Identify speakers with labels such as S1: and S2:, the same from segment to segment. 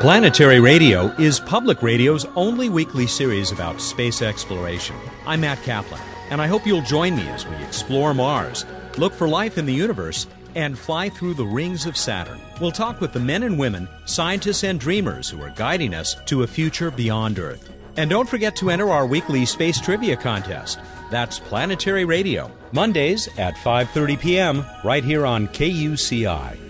S1: Planetary Radio is public radio's only weekly series about space exploration. I'm Matt Kaplan, and I hope you'll join me as we explore Mars, look for life in the universe, and fly through the rings of Saturn. We'll talk with the men and women, scientists and dreamers who are guiding us to a future beyond Earth. And don't forget to enter our weekly space trivia contest. That's Planetary Radio, Mondays at 5:30 p.m. right here on KUCI.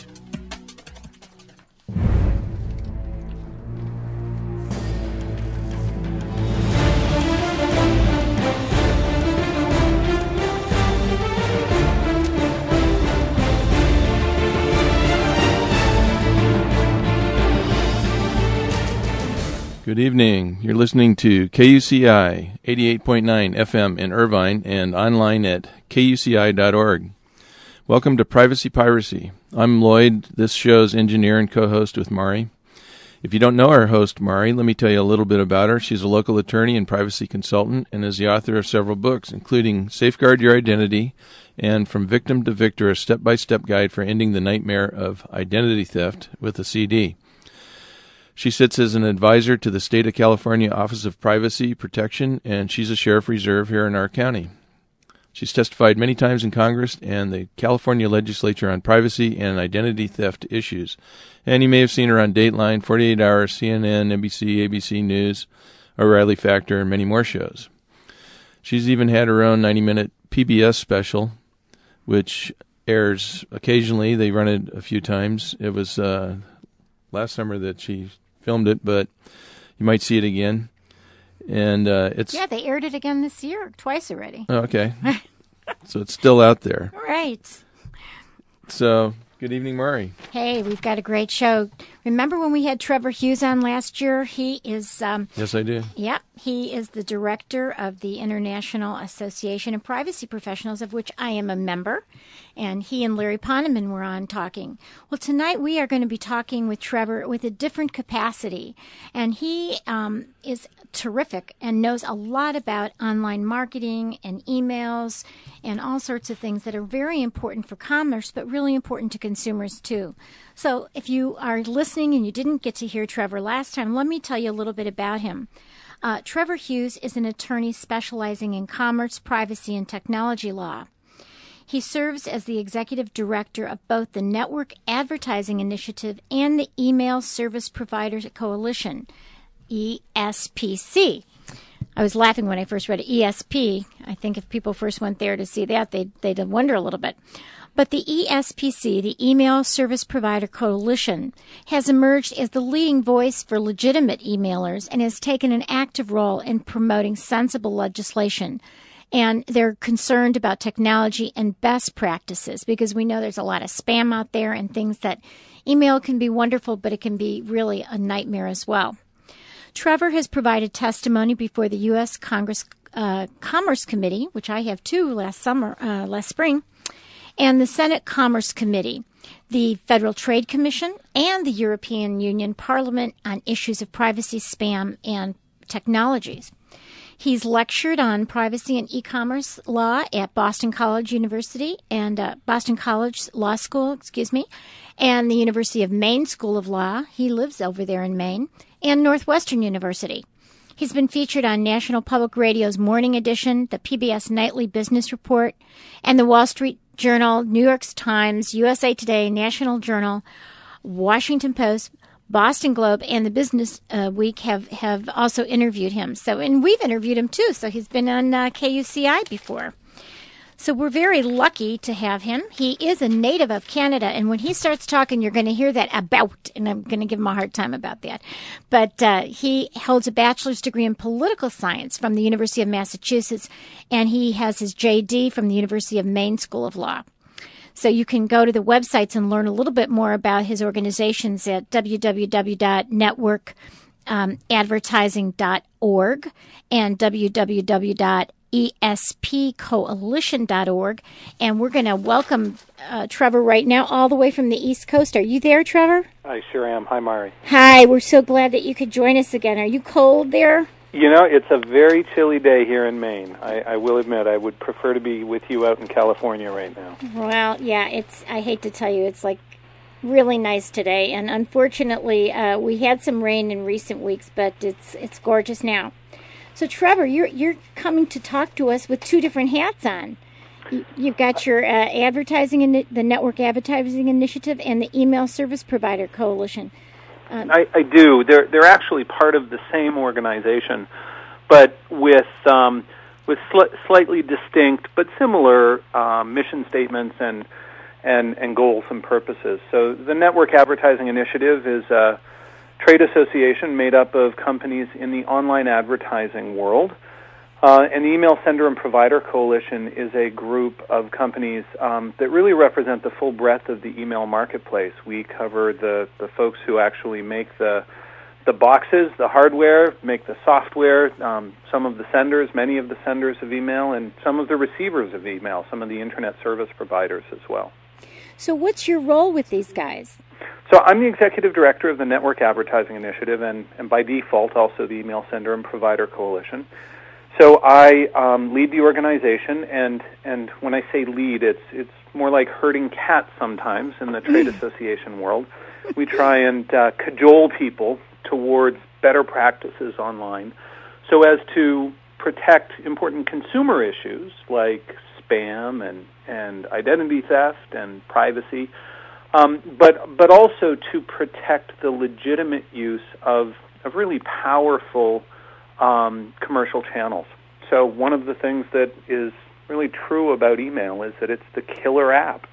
S2: Good evening. You're listening to KUCI 88.9 FM in Irvine and online at kuci.org. Welcome to Privacy Piracy. I'm Lloyd, this show's engineer and co host with Mari. If you don't know our host, Mari, let me tell you a little bit about her. She's a local attorney and privacy consultant and is the author of several books, including Safeguard Your Identity and From Victim to Victor, a step by step guide for ending the nightmare of identity theft with a CD. She sits as an advisor to the State of California Office of Privacy Protection, and she's a sheriff reserve here in our county. She's testified many times in Congress and the California legislature on privacy and identity theft issues. And you may have seen her on Dateline, 48 Hours, CNN, NBC, ABC News, O'Reilly Factor, and many more shows. She's even had her own 90 minute PBS special, which airs occasionally. They run it a few times. It was uh, last summer that she filmed it, but you might see it again. And uh, it's
S3: Yeah, they aired it again this year, twice already.
S2: oh, okay, so it's still out there.
S3: Right.
S2: So good evening, Mari.
S3: Hey, we've got a great show. Remember when we had Trevor Hughes on last year? He is, um,
S2: Yes, I do.
S3: yep, he is the director of the International Association of Privacy Professionals, of which I am a member. And he and Larry Ponemon were on talking. Well, tonight we are going to be talking with Trevor with a different capacity. And he um, is terrific and knows a lot about online marketing and emails and all sorts of things that are very important for commerce, but really important to consumers too. So, if you are listening and you didn't get to hear Trevor last time, let me tell you a little bit about him. Uh, Trevor Hughes is an attorney specializing in commerce, privacy, and technology law. He serves as the executive director of both the Network Advertising Initiative and the Email Service Providers Coalition, ESPC. I was laughing when I first read ESP. I think if people first went there to see that, they'd, they'd wonder a little bit. But the ESPC, the Email Service Provider Coalition, has emerged as the leading voice for legitimate emailers and has taken an active role in promoting sensible legislation. And they're concerned about technology and best practices because we know there's a lot of spam out there and things that email can be wonderful, but it can be really a nightmare as well. Trevor has provided testimony before the U.S. Congress uh, Commerce Committee, which I have too last summer, uh, last spring, and the Senate Commerce Committee, the Federal Trade Commission, and the European Union Parliament on issues of privacy, spam, and technologies. He's lectured on privacy and e-commerce law at Boston College University and uh, Boston College Law School, excuse me, and the University of Maine School of Law. He lives over there in Maine, and Northwestern University. He's been featured on National Public Radio's Morning Edition, the PBS Nightly Business Report, and the Wall Street Journal, New York Times, USA Today, National Journal, Washington Post, Boston Globe, and the Business uh, Week have, have also interviewed him. So, and we've interviewed him too. So he's been on uh, KUCI before. So we're very lucky to have him. He is a native of Canada, and when he starts talking, you're going to hear that about, and I'm going to give him a hard time about that. But uh, he holds a bachelor's degree in political science from the University of Massachusetts, and he has his JD from the University of Maine School of Law. So you can go to the websites and learn a little bit more about his organizations at www.networkadvertising.org and www.espcoalition.org. And we're going to welcome uh, Trevor right now, all the way from the East Coast. Are you there, Trevor?
S4: I sure am. Hi, Mari.
S3: Hi, we're so glad that you could join us again. Are you cold there?
S4: You know, it's a very chilly day here in Maine. I, I will admit, I would prefer to be with you out in California right now.
S3: Well, yeah, it's. I hate to tell you, it's like really nice today, and unfortunately, uh, we had some rain in recent weeks, but it's it's gorgeous now. So, Trevor, you're you're coming to talk to us with two different hats on. You've got your uh, advertising in the network advertising initiative and the email service provider coalition.
S4: Um, I, I do. They're they're actually part of the same organization, but with um, with sl- slightly distinct but similar um, mission statements and and and goals and purposes. So the Network Advertising Initiative is a trade association made up of companies in the online advertising world uh, and the Email Sender and Provider Coalition is a group of companies um, that really represent the full breadth of the email marketplace. We cover the, the folks who actually make the the boxes, the hardware, make the software, um, some of the senders, many of the senders of email, and some of the receivers of email, some of the internet service providers as well.
S3: So, what's your role with these guys?
S4: So, I'm the executive director of the Network Advertising Initiative, and, and by default, also the Email Sender and Provider Coalition. So I um, lead the organization, and and when I say lead, it's it's more like herding cats sometimes in the trade association world. We try and uh, cajole people towards better practices online, so as to protect important consumer issues like spam and and identity theft and privacy, um, but but also to protect the legitimate use of of really powerful um, commercial channels. So one of the things that is really true about email is that it's the killer app.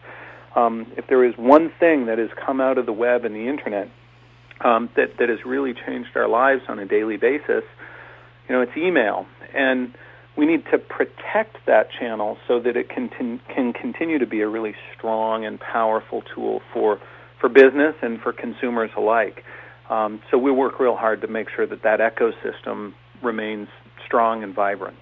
S4: Um, if there is one thing that has come out of the web and the internet um, that that has really changed our lives on a daily basis, you know, it's email, and we need to protect that channel so that it can can continue to be a really strong and powerful tool for for business and for consumers alike. Um, so we work real hard to make sure that that ecosystem remains strong and vibrant.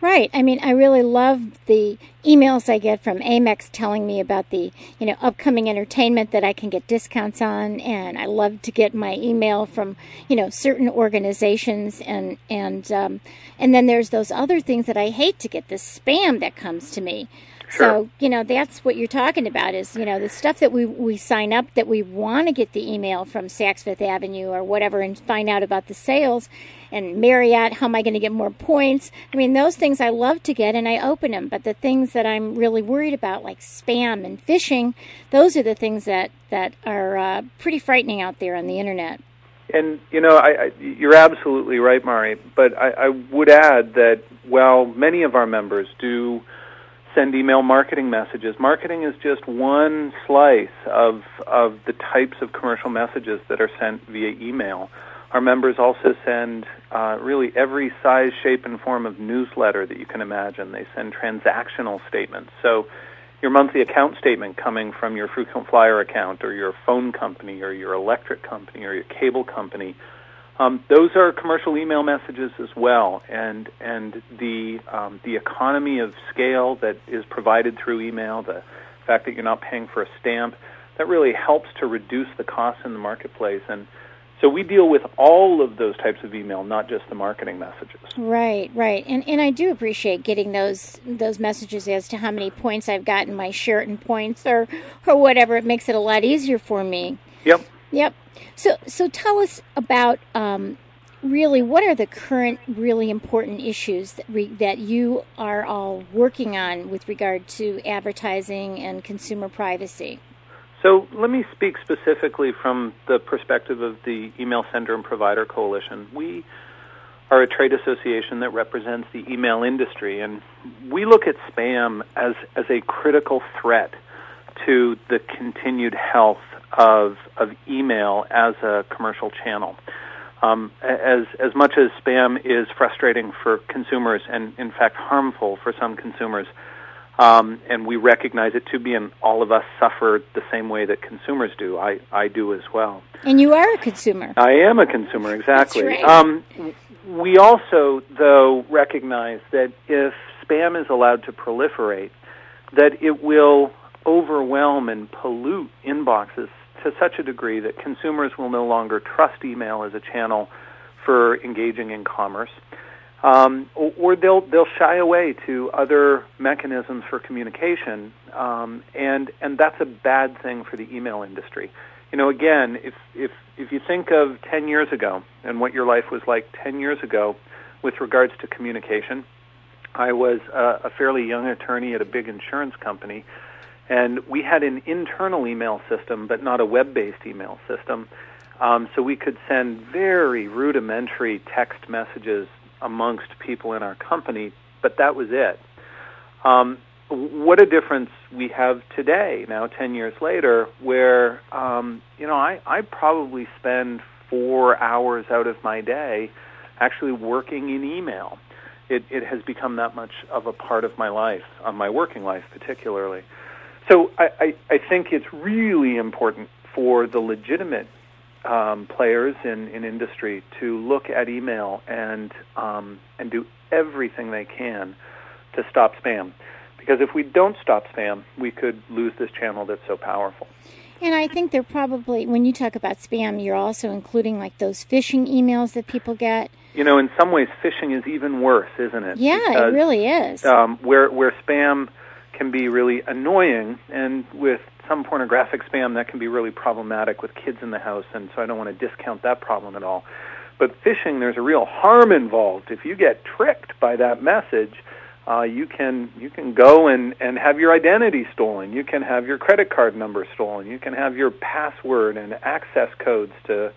S3: Right. I mean, I really love the emails I get from Amex telling me about the, you know, upcoming entertainment that I can get discounts on, and I love to get my email from, you know, certain organizations, and and um, and then there's those other things that I hate to get the spam that comes to me.
S4: Sure.
S3: So, you know, that's what you're talking about is, you know, the stuff that we, we sign up that we want to get the email from Saks Fifth Avenue or whatever and find out about the sales and Marriott, how am I going to get more points? I mean, those things I love to get and I open them, but the things that I'm really worried about, like spam and phishing, those are the things that, that are uh, pretty frightening out there on the internet.
S4: And you know, I, I, you're absolutely right, Mari. But I, I would add that while many of our members do send email marketing messages. Marketing is just one slice of of the types of commercial messages that are sent via email. Our members also send uh, really every size, shape, and form of newsletter that you can imagine. They send transactional statements. So, your monthly account statement coming from your frequent flyer account, or your phone company, or your electric company, or your cable company um, those are commercial email messages as well, and and the um, the economy of scale that is provided through email, the fact that you're not paying for a stamp, that really helps to reduce the costs in the marketplace. And so we deal with all of those types of email, not just the marketing messages.
S3: Right, right, and and I do appreciate getting those those messages as to how many points I've gotten my shirt Sheraton points or or whatever. It makes it a lot easier for me.
S4: Yep.
S3: Yep. So, so tell us about um, really what are the current really important issues that, re- that you are all working on with regard to advertising and consumer privacy.
S4: So let me speak specifically from the perspective of the Email Sender and Provider Coalition. We are a trade association that represents the email industry, and we look at spam as, as a critical threat to the continued health of of email as a commercial channel. Um, as as much as spam is frustrating for consumers and in fact harmful for some consumers, Um, and we recognize it to be, being all of us suffer the same way that consumers do. I, I do as well.
S3: And you are a consumer.
S4: I am a consumer, exactly.
S3: That's right.
S4: Um, we also, though, recognize that if spam is allowed to proliferate, that it will overwhelm and pollute inboxes to such a degree that consumers will no longer trust email as a channel for engaging in commerce. Um, or, they'll they'll shy away to other mechanisms for communication, um, and and that's a bad thing for the email industry. You know, again, if if if you think of ten years ago and what your life was like ten years ago with regards to communication, I was a, a fairly young attorney at a big insurance company, and we had an internal email system, but not a web-based email system. Um, so we could send very rudimentary text messages amongst people in our company, but that was it. Um, what a difference we have today, now 10 years later, where, um, you know, I, I probably spend four hours out of my day actually working in email. It, it has become that much of a part of my life, of my working life particularly. So I, I, I think it's really important for the legitimate um, players in, in industry to look at email and um, and do everything they can to stop spam. Because if we don't stop spam, we could lose this channel that's so powerful.
S3: And I think they're probably when you talk about spam, you're also including like those phishing emails that people get.
S4: You know, in some ways, phishing is even worse, isn't it?
S3: Yeah,
S4: because,
S3: it really is.
S4: Um, where where spam can be really annoying, and with some pornographic spam that can be really problematic with kids in the house, and so I don't want to discount that problem at all. But phishing, there's a real harm involved. If you get tricked by that message, uh, you can you can go and and have your identity stolen. You can have your credit card number stolen. You can have your password and access codes to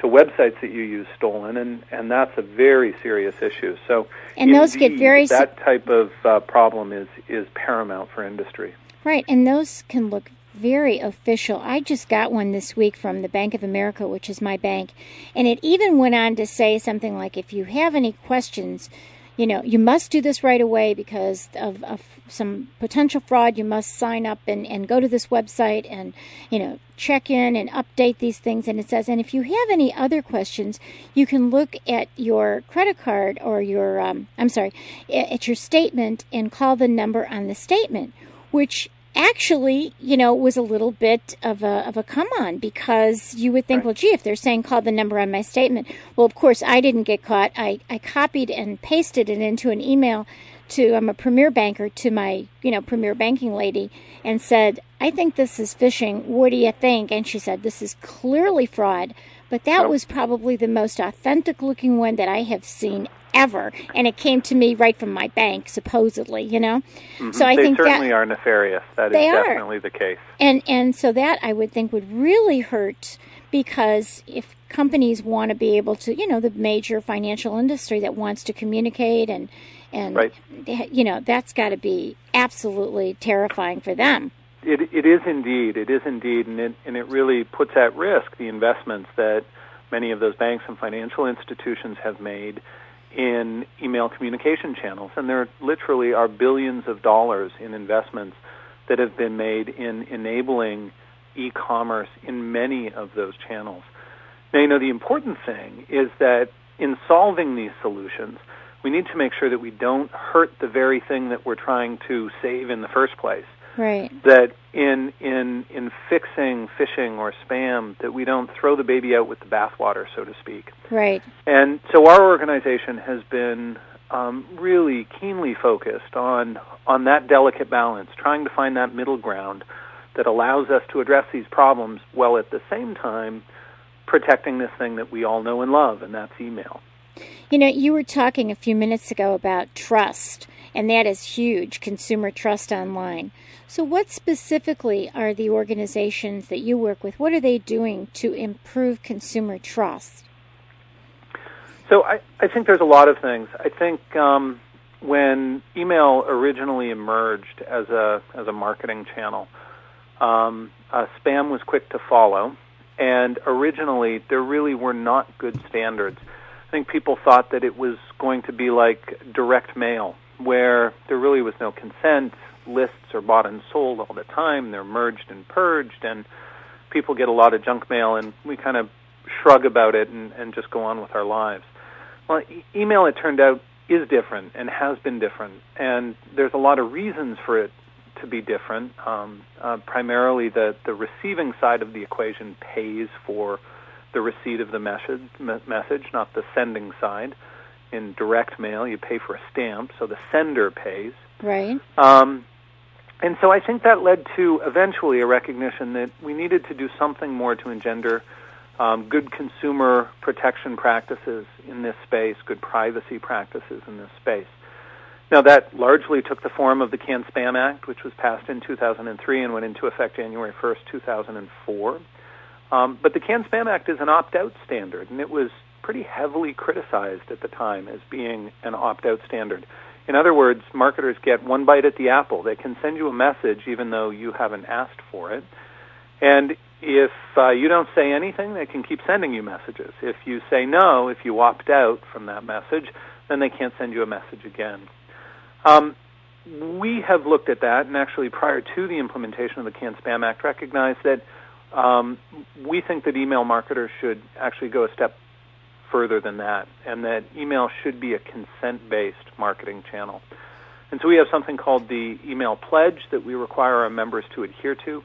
S4: to websites that you use stolen, and and that's a very serious issue. So
S3: and those get very
S4: that type of uh, problem is is paramount for industry.
S3: Right, and those can look very official. I just got one this week from the Bank of America, which is my bank, and it even went on to say something like if you have any questions, you know, you must do this right away because of, of some potential fraud. You must sign up and, and go to this website and, you know, check in and update these things. And it says, and if you have any other questions, you can look at your credit card or your, um, I'm sorry, at your statement and call the number on the statement, which actually, you know, was a little bit of a of a come on because you would think, right. well, gee, if they're saying call the number on my statement, well, of course, I didn't get caught. I I copied and pasted it into an email to I'm a premier banker to my you know premier banking lady and said, I think this is phishing. What do you think? And she said, this is clearly fraud. But that was probably the most authentic looking one that I have seen ever, and it came to me right from my bank, supposedly. You know,
S4: mm-hmm.
S3: so I
S4: they
S3: think
S4: certainly
S3: that,
S4: are nefarious. That is definitely
S3: are.
S4: the case.
S3: And and so that I would think would really hurt because if companies want to be able to, you know, the major financial industry that wants to communicate and and
S4: right.
S3: you know that's got to be absolutely terrifying for them.
S4: It, it is indeed. It is indeed, and it, and it really puts at risk the investments that many of those banks and financial institutions have made in email communication channels. And there literally are billions of dollars in investments that have been made in enabling e-commerce in many of those channels. Now, you know, the important thing is that in solving these solutions, we need to make sure that we don't hurt the very thing that we're trying to save in the first place.
S3: Right.
S4: That in in in fixing phishing or spam, that we don't throw the baby out with the bathwater, so to speak.
S3: Right.
S4: And so our organization has been um, really keenly focused on on that delicate balance, trying to find that middle ground that allows us to address these problems while at the same time protecting this thing that we all know and love, and that's email.
S3: You know, you were talking a few minutes ago about trust, and that is huge consumer trust online. So, what specifically are the organizations that you work with? What are they doing to improve consumer trust?
S4: So, I, I think there's a lot of things. I think um, when email originally emerged as a as a marketing channel, um, uh, spam was quick to follow, and originally there really were not good standards. I think people thought that it was going to be like direct mail, where there really was no consent, lists are bought and sold all the time. They're merged and purged, and people get a lot of junk mail, and we kind of shrug about it and, and just go on with our lives. Well, e- email, it turned out, is different and has been different, and there's a lot of reasons for it to be different. Um, uh, primarily, the the receiving side of the equation pays for the receipt of the message, me- message, not the sending side. In direct mail, you pay for a stamp, so the sender pays.
S3: Right.
S4: Um, and so I think that led to eventually a recognition that we needed to do something more to engender um, good consumer protection practices in this space, good privacy practices in this space. Now, that largely took the form of the CAN Spam Act, which was passed in 2003 and went into effect January 1st, 2004. Um, but the CAN Spam Act is an opt out standard, and it was pretty heavily criticized at the time as being an opt out standard. In other words, marketers get one bite at the apple. They can send you a message even though you haven't asked for it. And if uh, you don't say anything, they can keep sending you messages. If you say no, if you opt out from that message, then they can't send you a message again. Um, we have looked at that, and actually, prior to the implementation of the CAN Spam Act, recognized that um, we think that email marketers should actually go a step further than that, and that email should be a consent based marketing channel. And so we have something called the email pledge that we require our members to adhere to,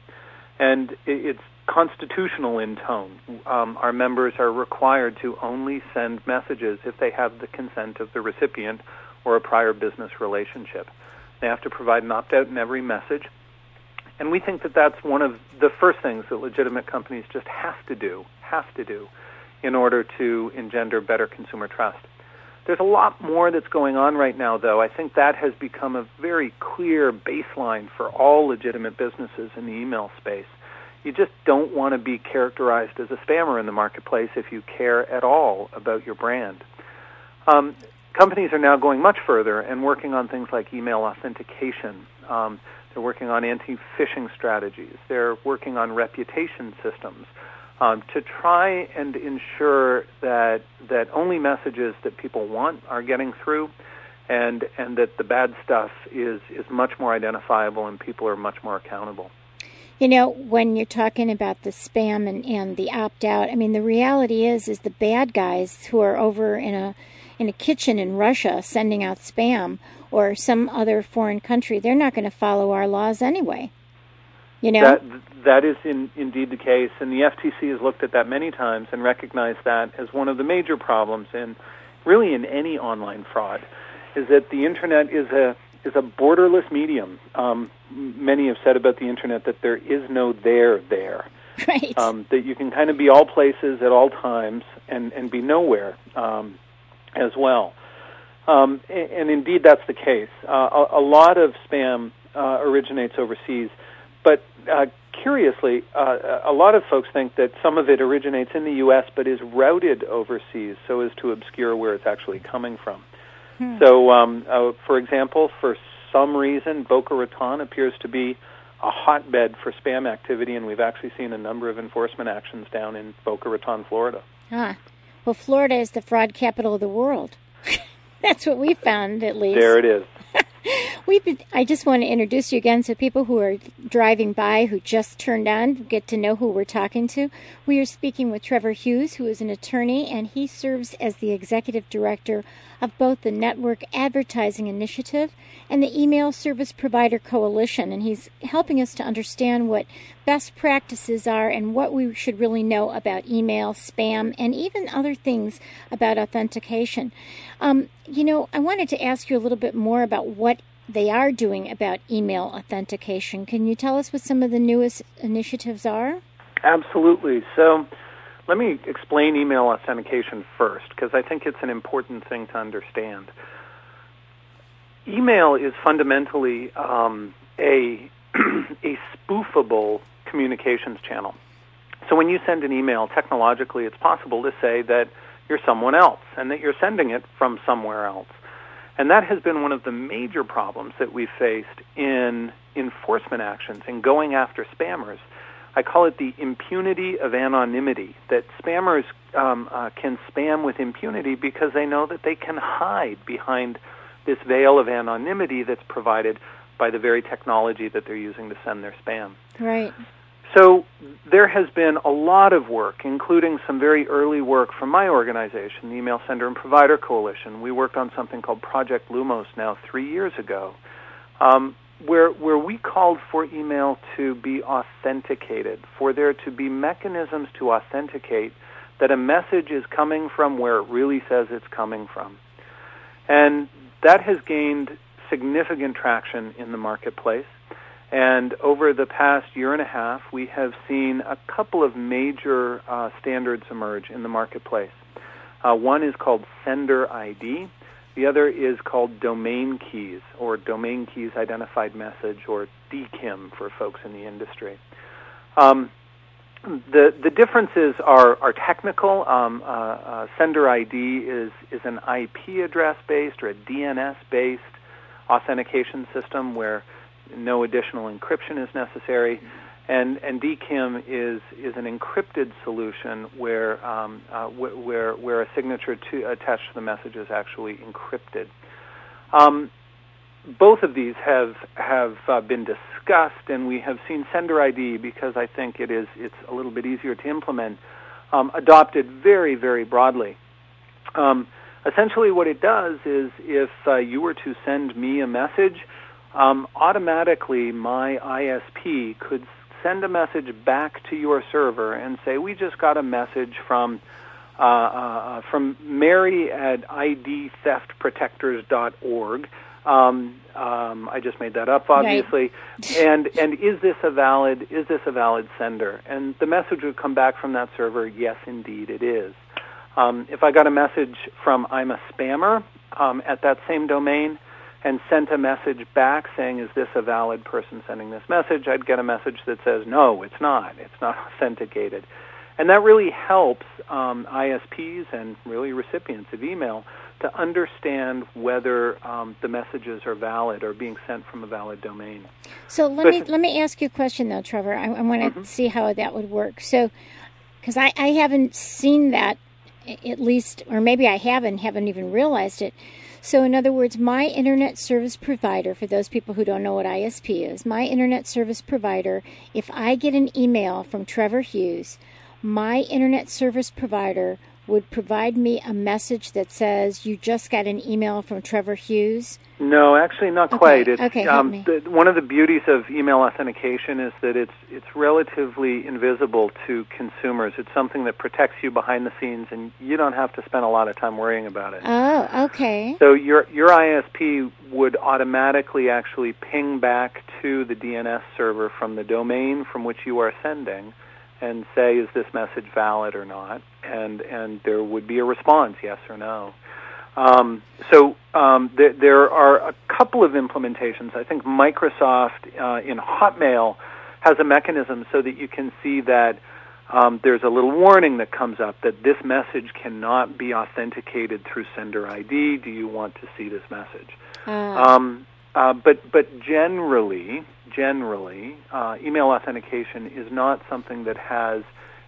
S4: and it's constitutional in tone. Um, our members are required to only send messages if they have the consent of the recipient or a prior business relationship. They have to provide an opt out in every message. And we think that that's one of the first things that legitimate companies just have to do, have to do, in order to engender better consumer trust. There's a lot more that's going on right now, though. I think that has become a very clear baseline for all legitimate businesses in the email space. You just don't want to be characterized as a spammer in the marketplace if you care at all about your brand. Um, companies are now going much further and working on things like email authentication. Um, they're working on anti-phishing strategies. They're working on reputation systems um, to try and ensure that that only messages that people want are getting through, and and that the bad stuff is is much more identifiable and people are much more accountable.
S3: You know, when you're talking about the spam and, and the opt out, I mean, the reality is, is the bad guys who are over in a in a kitchen in Russia sending out spam or some other foreign country, they're not going to follow our laws anyway. You know
S4: that that is in, indeed the case, and the FTC has looked at that many times and recognized that as one of the major problems in really in any online fraud is that the internet is a is a borderless medium. Um, many have said about the internet that there is no there there.
S3: Right.
S4: Um, that you can kind of be all places at all times and and be nowhere um, as well. Um, and, and, indeed, that's the case. Uh, a, a, lot of spam uh, originates overseas, but uh, curiously, uh, a lot of folks think that some of it originates in the U.S. but is routed overseas so as to obscure where it's actually coming from. Hmm. So, um, uh, for example, for some reason, Boca Raton appears to be a hotbed for spam activity, and we've actually seen a number of enforcement actions down in Boca Raton, Florida.
S3: Ah, well, Florida is the fraud capital of the world. That's what we found, at least.
S4: There it is.
S3: We've been, I just want to introduce you again so people who are driving by who just turned on get to know who we're talking to. We are speaking with Trevor Hughes, who is an attorney, and he serves as the executive director of both the Network Advertising Initiative and the Email Service Provider Coalition. And he's helping us to understand what best practices are and what we should really know about email, spam, and even other things about authentication. Um, you know, I wanted to ask you a little bit more about what they are doing about email authentication. Can you tell us what some of the newest initiatives are?
S4: Absolutely. So, let me explain email authentication first because I think it's an important thing to understand. Email is fundamentally um, a a spoofable communications channel. So when you send an email, technologically, it's possible to say that you're someone else and that you're sending it from somewhere else. And that has been one of the major problems that we've faced in enforcement actions and going after spammers I call it the impunity of anonymity. That spammers um, uh, can spam with impunity because they know that they can hide behind this veil of anonymity that's provided by the very technology that they're using to send their spam.
S3: Right.
S4: So there has been a lot of work, including some very early work from my organization, the Email Sender and Provider Coalition. We worked on something called Project Lumos now three years ago, um, where where we called for email to be authenticated, for there to be mechanisms to authenticate that a message is coming from where it really says it's coming from. And that has gained significant traction in the marketplace. And over the past year and a half, we have seen a couple of major uh, standards emerge in the marketplace. Uh, one is called Sender ID. The other is called Domain Keys, or Domain Keys Identified Message, or DKIM for folks in the industry. Um, the the differences are are technical. Um, uh, uh, sender ID is is an IP address based or a DNS based authentication system where no additional encryption is necessary. And, and DKIM is, is an encrypted solution where, um, uh, wh- where, where a signature to, attached to the message is actually encrypted. Um, both of these have, have uh, been discussed, and we have seen Sender ID because I think it is, it's a little bit easier to implement, um, adopted very, very broadly. Um, essentially, what it does is if uh, you were to send me a message, um, automatically my ISP could send a message back to your server and say, "We just got a message from uh, uh, from Mary at idtheftprotectors.org." Um, um, I just made that up, obviously. Right. and and is this a valid is this a valid sender? And the message would come back from that server. Yes, indeed, it is. Um, if I got a message from I'm a spammer um, at that same domain, and sent a message back saying, "Is this a valid person sending this message?" I'd get a message that says, "No, it's not. It's not authenticated," and that really helps um, ISPs and really recipients of email to understand whether um, the messages are valid or being sent from a valid domain.
S3: So let me let me ask you a question though, Trevor. I, I want to mm-hmm. see how that would work. So, because I, I haven't seen that at least, or maybe I haven't, haven't even realized it. So, in other words, my internet service provider, for those people who don't know what ISP is, my internet service provider, if I get an email from Trevor Hughes, my internet service provider would provide me a message that says, You just got an email from Trevor Hughes?
S4: No, actually, not
S3: okay.
S4: quite.
S3: It's, okay, um,
S4: the, one of the beauties of email authentication is that it's it's relatively invisible to consumers. It's something that protects you behind the scenes, and you don't have to spend a lot of time worrying about it.
S3: Oh, okay.
S4: So your your ISP would automatically actually ping back to the DNS server from the domain from which you are sending and say, is this message valid or not? And and there would be a response, yes or no. Um, so um, th- there are a couple of implementations. I think Microsoft uh, in Hotmail has a mechanism so that you can see that um, there's a little warning that comes up that this message cannot be authenticated through sender ID. Do you want to see this message?
S3: Uh. Um,
S4: uh, but but generally, generally, uh, email authentication is not something that has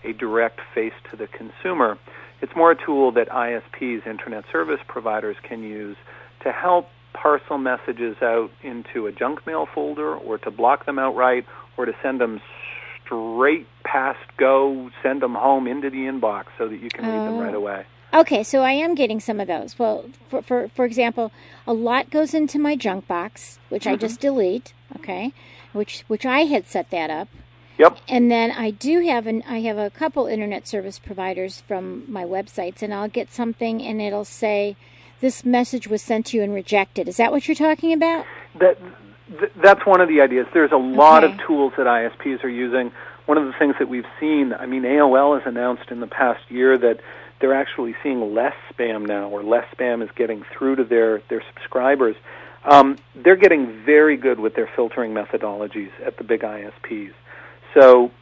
S4: a direct face to the consumer. It's more a tool that ISPs, internet service providers, can use to help parcel messages out into a junk mail folder or to block them outright or to send them straight past go, send them home into the inbox so that you can read them right oh. away.
S3: Okay, so I am getting some of those. Well, for for, for example, a lot goes into my junk box, which mm-hmm. I just delete. Okay, which which I had set that up.
S4: Yep.
S3: And then I do have an I have a couple internet service providers from my websites, and I'll get something, and it'll say, "This message was sent to you and rejected." Is that what you're talking about?
S4: That that's one of the ideas. There's a lot okay. of tools that ISPs are using. One of the things that we've seen, I mean, AOL has announced in the past year that they're actually seeing less spam now, or less spam is getting through to their their subscribers. Um, they're getting very good with their filtering methodologies at the big ISPs. So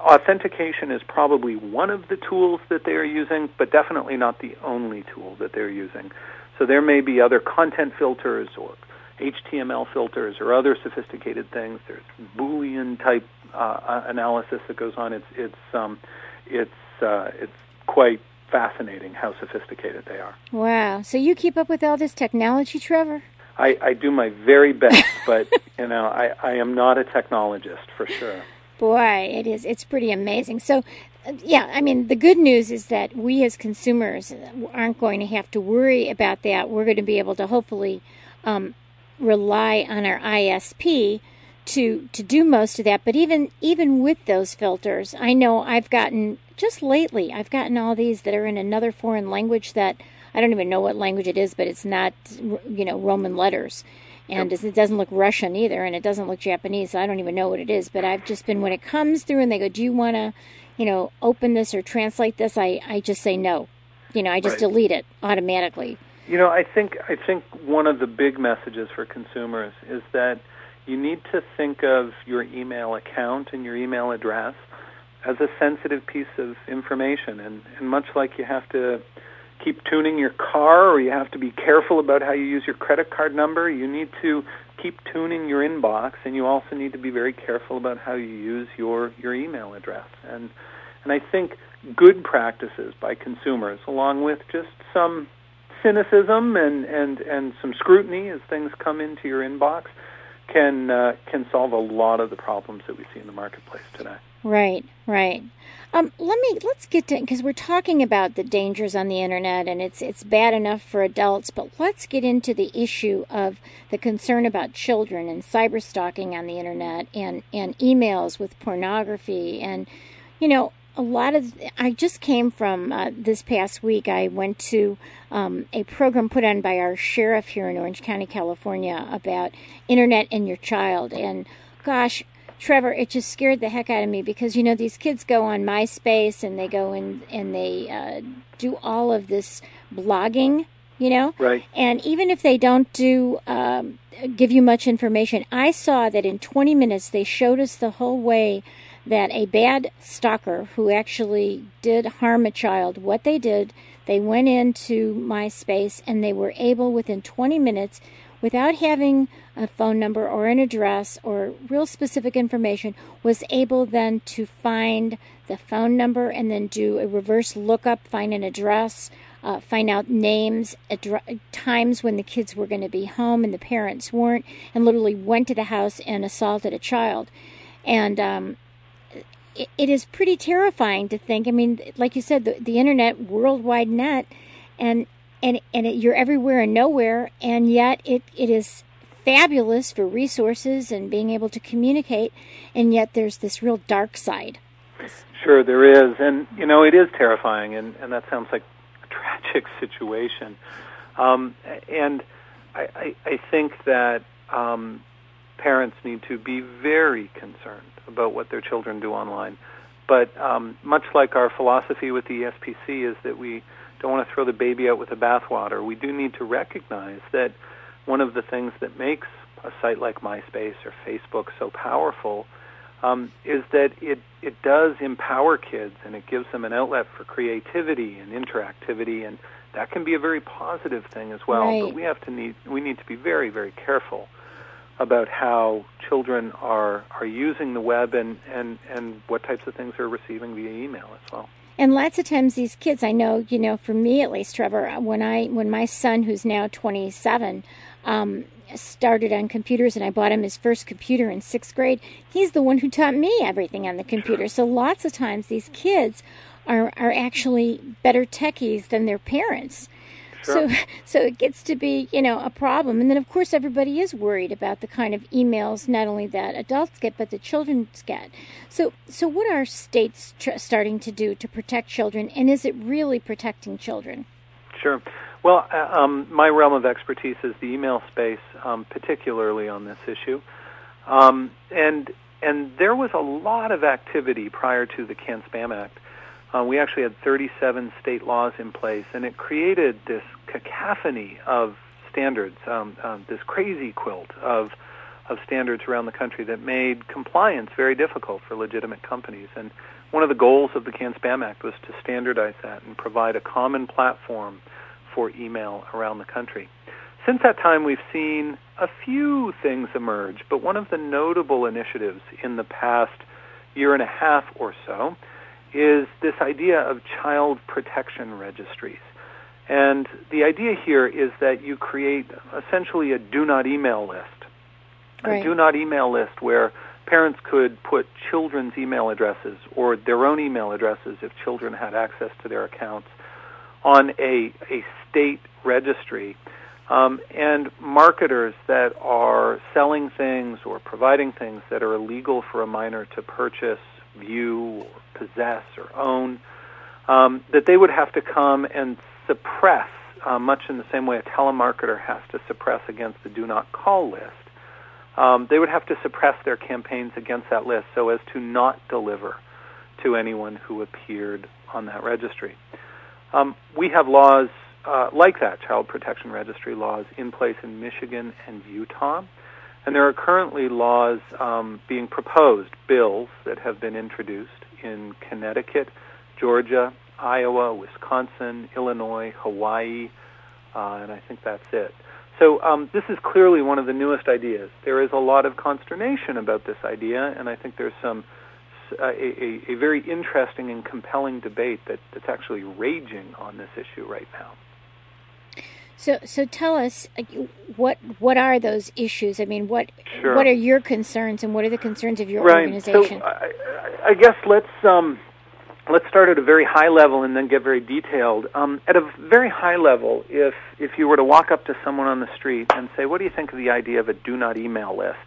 S4: authentication is probably one of the tools that they are using, but definitely not the only tool that they're using. So there may be other content filters or HTML filters or other sophisticated things. There's Boolean type uh, analysis that goes on. It's it's um, it's uh, it's quite fascinating how sophisticated they are.
S3: Wow. So you keep up with all this technology, Trevor?
S4: I, I do my very best, but you know, I, I am not a technologist for sure.
S3: Boy, it is. It's pretty amazing. So, yeah, I mean, the good news is that we as consumers aren't going to have to worry about that. We're going to be able to hopefully um, rely on our ISP to to do most of that. But even even with those filters, I know I've gotten just lately. I've gotten all these that are in another foreign language that I don't even know what language it is, but it's not you know Roman letters and yep. it doesn't look Russian either, and it doesn't look Japanese. So I don't even know what it is. But I've just been when it comes through and they go, "Do you want to, you know, open this or translate this?" I I just say no. You know, I just right. delete it automatically.
S4: You know, I think I think one of the big messages for consumers is that you need to think of your email account and your email address as a sensitive piece of information, and and much like you have to keep tuning your car or you have to be careful about how you use your credit card number. You need to keep tuning your inbox and you also need to be very careful about how you use your, your email address. And and I think good practices by consumers along with just some cynicism and, and, and some scrutiny as things come into your inbox can uh, can solve a lot of the problems that we see in the marketplace today.
S3: Right, right. Um, let me let's get to because we're talking about the dangers on the internet and it's it's bad enough for adults, but let's get into the issue of the concern about children and cyber stalking on the internet and and emails with pornography and you know a lot of I just came from uh, this past week. I went to um, a program put on by our sheriff here in Orange County, California, about internet and your child and gosh Trevor, it just scared the heck out of me because you know these kids go on MySpace and they go in and they uh, do all of this blogging, you know,
S4: right?
S3: And even if they don't do um, give you much information, I saw that in 20 minutes they showed us the whole way that a bad stalker who actually did harm a child, what they did, they went into MySpace and they were able within 20 minutes without having a phone number or an address or real specific information, was able then to find the phone number and then do a reverse lookup, find an address, uh, find out names, adre- times when the kids were going to be home and the parents weren't, and literally went to the house and assaulted a child. And um, it, it is pretty terrifying to think. I mean, like you said, the, the internet, worldwide net, and and and it, you're everywhere and nowhere, and yet it, it is fabulous for resources and being able to communicate, and yet there's this real dark side.
S4: Sure, there is, and you know it is terrifying, and and that sounds like a tragic situation, um, and I, I, I think that um, parents need to be very concerned about what their children do online. But um, much like our philosophy with the ESPC is that we don't want to throw the baby out with the bathwater. We do need to recognize that one of the things that makes a site like MySpace or Facebook so powerful um, is that it it does empower kids and it gives them an outlet for creativity and interactivity and that can be a very positive thing as well.
S3: Right.
S4: But we have to need we need to be very very careful about how children are are using the web and and and what types of things they're receiving via email as well.
S3: And lots of times these kids, I know, you know, for me at least, Trevor, when I when my son, who's now 27, um, started on computers and I bought him his first computer in sixth grade, he's the one who taught me everything on the computer. So lots of times these kids are are actually better techies than their parents.
S4: Sure.
S3: So, so it gets to be, you know, a problem. And then, of course, everybody is worried about the kind of emails not only that adults get, but the children get. So, so what are states tr- starting to do to protect children, and is it really protecting children?
S4: Sure. Well, uh, um, my realm of expertise is the email space, um, particularly on this issue. Um, and and there was a lot of activity prior to the CAN Spam Act uh, we actually had 37 state laws in place, and it created this cacophony of standards, um, um, this crazy quilt of of standards around the country that made compliance very difficult for legitimate companies. And one of the goals of the CAN Spam Act was to standardize that and provide a common platform for email around the country. Since that time, we've seen a few things emerge, but one of the notable initiatives in the past year and a half or so is this idea of child protection registries. And the idea here is that you create essentially a do not email list.
S3: Right.
S4: A do not email list where parents could put children's email addresses or their own email addresses if children had access to their accounts on a, a state registry. Um, and marketers that are selling things or providing things that are illegal for a minor to purchase, view, or possess, or own, um, that they would have to come and suppress, uh, much in the same way a telemarketer has to suppress against the do not call list. Um, they would have to suppress their campaigns against that list so as to not deliver to anyone who appeared on that registry. Um, we have laws uh, like that, child protection registry laws, in place in Michigan and Utah. And there are currently laws um, being proposed, bills that have been introduced in Connecticut, Georgia, Iowa, Wisconsin, Illinois, Hawaii, uh, and I think that's it. So um, this is clearly one of the newest ideas. There is a lot of consternation about this idea, and I think there's some uh, a, a, very interesting and compelling debate that, that's actually raging on this issue right now.
S3: So, so tell us what what are those issues? I mean, what
S4: sure.
S3: what are your concerns, and what are the concerns of your
S4: right.
S3: organization?
S4: So, I, I guess let's um, let's start at a very high level and then get very detailed. Um, at a very high level, if if you were to walk up to someone on the street and say, "What do you think of the idea of a do not email list?"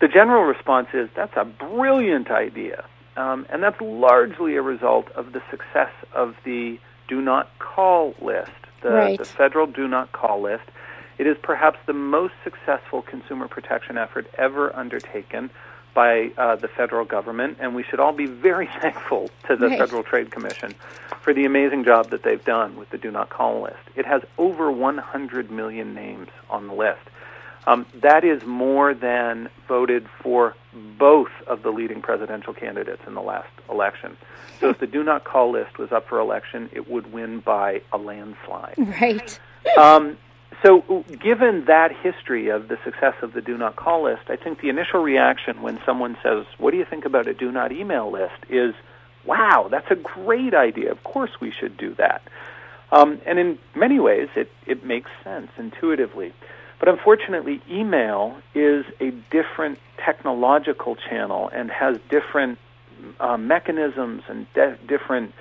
S4: The general response is, "That's a brilliant idea," um, and that's largely a result of the success of the do not call list, the,
S3: right.
S4: the federal do not call list. It is perhaps the most successful consumer protection effort ever undertaken by uh, the federal government, and we should all be very thankful to the
S3: right.
S4: Federal Trade Commission for the amazing job that they've done with the Do Not Call list. It has over 100 million names on the list. Um, that is more than voted for both of the leading presidential candidates in the last election. So if the Do Not Call list was up for election, it would win by a landslide.
S3: Right.
S4: Um, so, given that history of the success of the Do Not Call list, I think the initial reaction when someone says, What do you think about a Do Not Email list? is, Wow, that's a great idea. Of course we should do that. Um, and in many ways, it, it makes sense intuitively. But unfortunately, email is a different technological channel and has different uh, mechanisms and de- different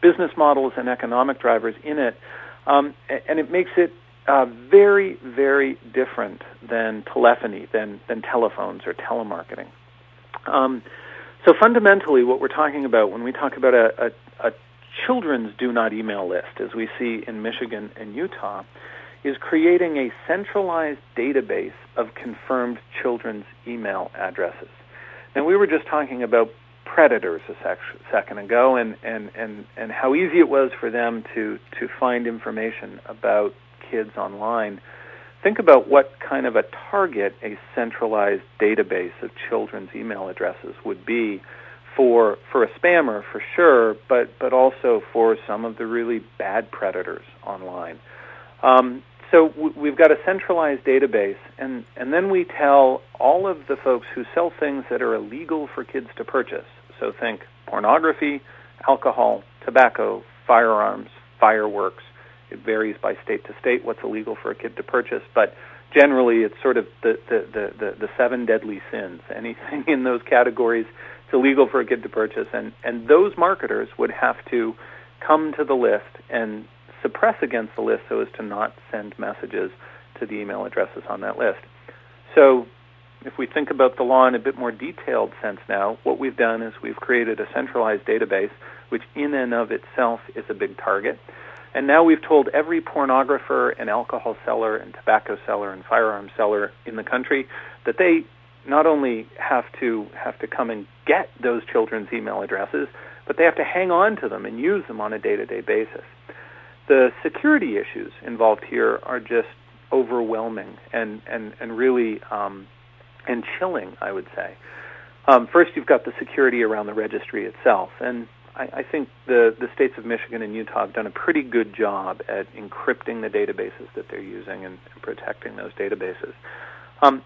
S4: business models and economic drivers in it. Um, and it makes it uh, very, very different than telephony, than, than telephones or telemarketing. Um, so fundamentally, what we're talking about when we talk about a, a, a children's do not email list, as we see in Michigan and Utah, is creating a centralized database of confirmed children's email addresses. Now, we were just talking about predators a sec- second ago and, and, and, and how easy it was for them to, to find information about kids online. Think about what kind of a target a centralized database of children's email addresses would be for for a spammer for sure, but but also for some of the really bad predators online. Um, so we've got a centralized database, and and then we tell all of the folks who sell things that are illegal for kids to purchase. So think pornography, alcohol, tobacco, firearms, fireworks. It varies by state to state what's illegal for a kid to purchase, but generally it's sort of the the the, the, the seven deadly sins. Anything in those categories it's illegal for a kid to purchase, and and those marketers would have to come to the list and suppress against the list so as to not send messages to the email addresses on that list. So if we think about the law in a bit more detailed sense now, what we've done is we've created a centralized database, which in and of itself is a big target. And now we've told every pornographer and alcohol seller and tobacco seller and firearm seller in the country that they not only have to have to come and get those children's email addresses, but they have to hang on to them and use them on a day-to-day basis. The security issues involved here are just overwhelming and and and really um, and chilling, I would say. Um, first, you've got the security around the registry itself, and I, I think the the states of Michigan and Utah have done a pretty good job at encrypting the databases that they're using and, and protecting those databases. Um,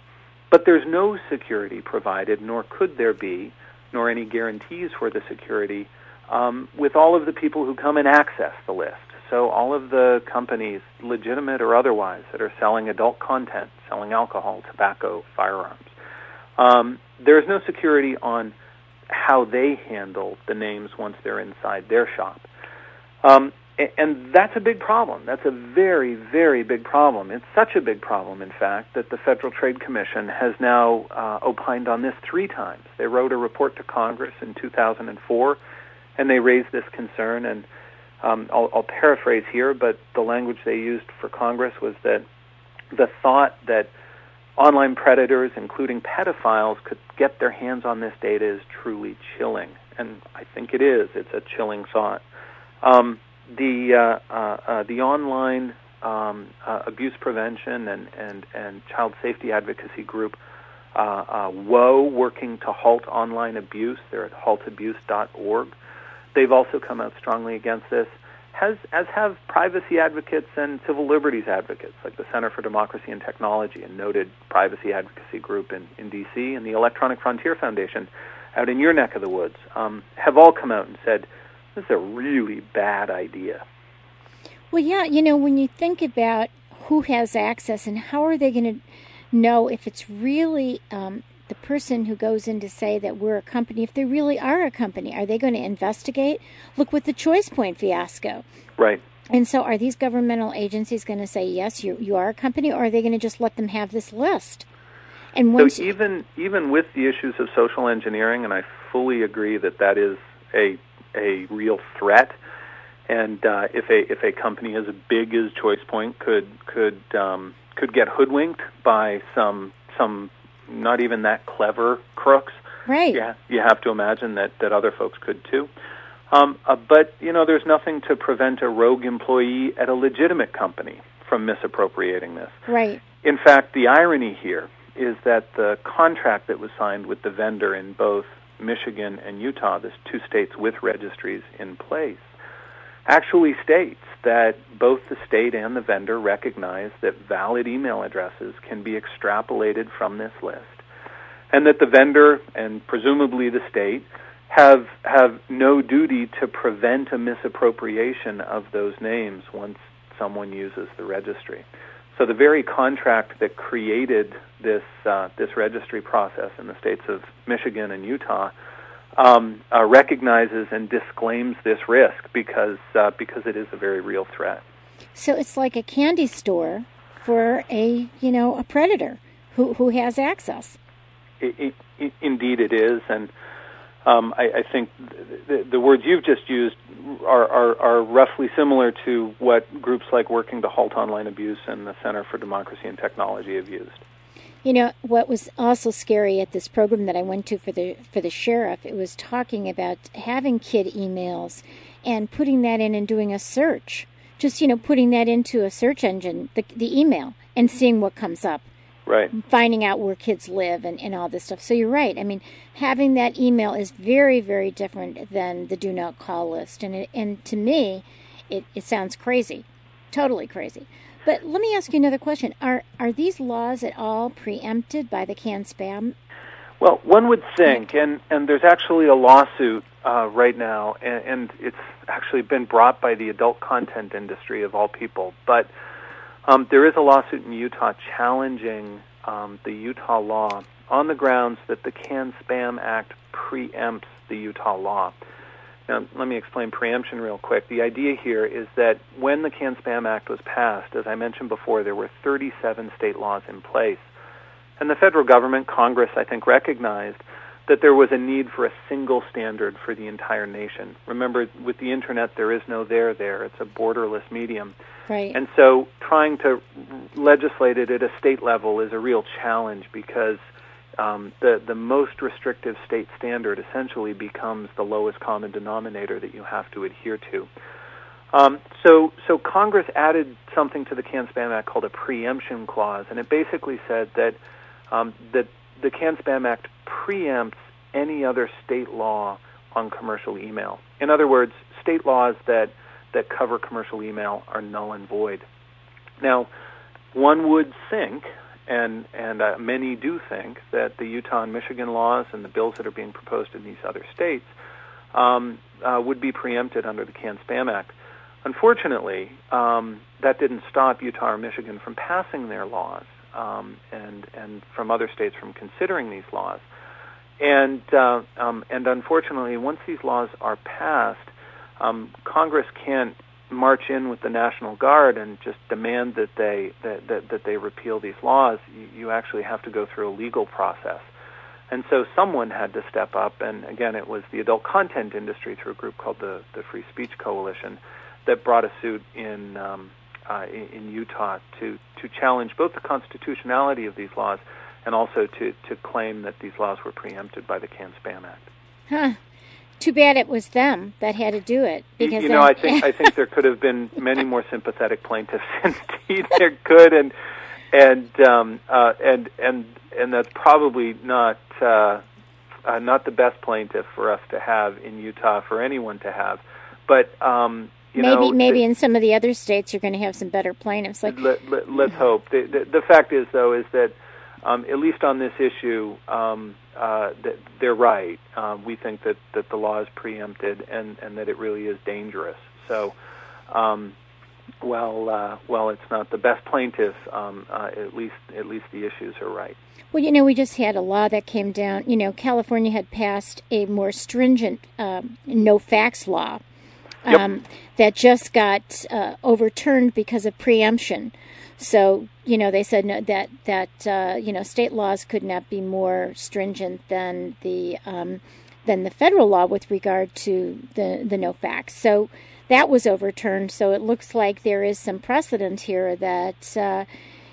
S4: but there's no security provided, nor could there be, nor any guarantees for the security um, with all of the people who come and access the list. So all of the companies, legitimate or otherwise, that are selling adult content, selling alcohol, tobacco, firearms, um, there is no security on how they handle the names once they're inside their shop. Um, and that's a big problem. That's a very, very big problem. It's such a big problem, in fact, that the Federal Trade Commission has now uh, opined on this three times. They wrote a report to Congress in 2004, and they raised this concern. And um, I'll, I'll paraphrase here, but the language they used for Congress was that the thought that online predators, including pedophiles, could get their hands on this data is truly chilling. And I think it is. It's a chilling thought. Um, the uh, uh, uh, the online um, uh, abuse prevention and, and, and child safety advocacy group uh, uh, WHOA, working to halt online abuse. They're at haltabuse.org. They've also come out strongly against this, has, as have privacy advocates and civil liberties advocates, like the Center for Democracy and Technology, a noted privacy advocacy group in, in D.C., and the Electronic Frontier Foundation out in your neck of the woods, um, have all come out and said, this is a really bad idea.
S3: Well, yeah, you know, when you think about who has access and how are they going to know if it's really um, the person who goes in to say that we're a company, if they really are a company, are they going to investigate? Look with the ChoicePoint fiasco.
S4: Right.
S3: And so, are these governmental agencies going to say yes, you you are a company, or are they going to just let them have this list?
S4: And once so even even with the issues of social engineering, and I fully agree that that is a a real threat. And uh, if a if a company as big as ChoicePoint could could um, could get hoodwinked by some some not even that clever crooks,
S3: right?
S4: Yeah, you have to imagine that that other folks could too. Um, uh, but you know, there's nothing to prevent a rogue employee at a legitimate company from misappropriating this.
S3: Right.
S4: In fact, the irony here is that the contract that was signed with the vendor in both Michigan and Utah, the two states with registries in place, actually states that both the state and the vendor recognize that valid email addresses can be extrapolated from this list, and that the vendor and presumably the state have have no duty to prevent a misappropriation of those names once someone uses the registry. So the very contract that created this uh, this registry process in the states of Michigan and Utah um, uh, recognizes and disclaims this risk because uh, because it is a very real threat.
S3: So it's like a candy store for a you know a predator who who has access.
S4: It, it, indeed, it is, and um, I, I, think the, the, words you've just used are, are, are, roughly similar to what groups like Working to Halt Online Abuse and the Center for Democracy and Technology have used.
S3: You know what was also scary at this program that I went to for the for the sheriff. It was talking about having kid emails and putting that in and doing a search. Just you know, putting that into a search engine, the the email, and seeing what comes up.
S4: Right.
S3: Finding out where kids live and, and all this stuff. So you're right. I mean having that email is very very different than the do not call list. And it, and to me it, it sounds crazy. Totally crazy but let me ask you another question. Are are these laws at all preempted by the CAN-SPAM
S4: well one would think and and there's actually a lawsuit uh, right now and, and it's actually been brought by the adult content industry of all people. But um, there is a lawsuit in Utah challenging um, the Utah law on the grounds that the CAN-SPAM Act preempts the Utah law. Now, let me explain preemption real quick. The idea here is that when the CAN-SPAM Act was passed, as I mentioned before, there were 37 state laws in place. And the federal government, Congress, I think, recognized that there was a need for a single standard for the entire nation. Remember, with the internet, there is no there there. It's a borderless medium.
S3: Right.
S4: And so trying to legislate it at a state level is a real challenge because um, the, the most restrictive state standard essentially becomes the lowest common denominator that you have to adhere to. Um, so, so Congress added something to the CAN-SPAM Act called a preemption clause, and it basically said that um, that the CAN-SPAM Act preempts any other state law on commercial email. In other words, state laws that, that cover commercial email are null and void. Now, one would think, and, and uh, many do think, that the Utah and Michigan laws and the bills that are being proposed in these other states um, uh, would be preempted under the CAN-SPAM Act. Unfortunately, um, that didn't stop Utah or Michigan from passing their laws, um, and and from other states from considering these laws. And uh, um, and unfortunately, once these laws are passed, um, Congress can't march in with the National Guard and just demand that they that, that, that they repeal these laws. You, you actually have to go through a legal process. And so someone had to step up, and again, it was the adult content industry through a group called the, the Free Speech Coalition that brought a suit in, um, uh, in, Utah to, to challenge both the constitutionality of these laws and also to, to claim that these laws were preempted by the Can-Spam Act.
S3: Huh. Too bad it was them that had to do it.
S4: Because you know, I think I think there could have been many more sympathetic plaintiffs. Indeed, there could, and and um, uh, and and and that's probably not uh, uh, not the best plaintiff for us to have in Utah for anyone to have. But um, you
S3: maybe
S4: know,
S3: maybe the, in some of the other states you're going to have some better plaintiffs. Like
S4: let, us let, hope. The, the, the fact is, though, is that um, at least on this issue, um, uh, they're right. Um, we think that, that the law is preempted and, and that it really is dangerous. So, um, well, uh, well, it's not the best plaintiff. Um, uh, at least, at least the issues are right.
S3: Well, you know, we just had a law that came down. You know, California had passed a more stringent um, no fax law um,
S4: yep.
S3: that just got uh, overturned because of preemption. So, you know, they said no, that that uh, you know state laws could not be more stringent than the um, than the federal law with regard to the the no fax. So that was overturned. So it looks like there is some precedent here that. Uh,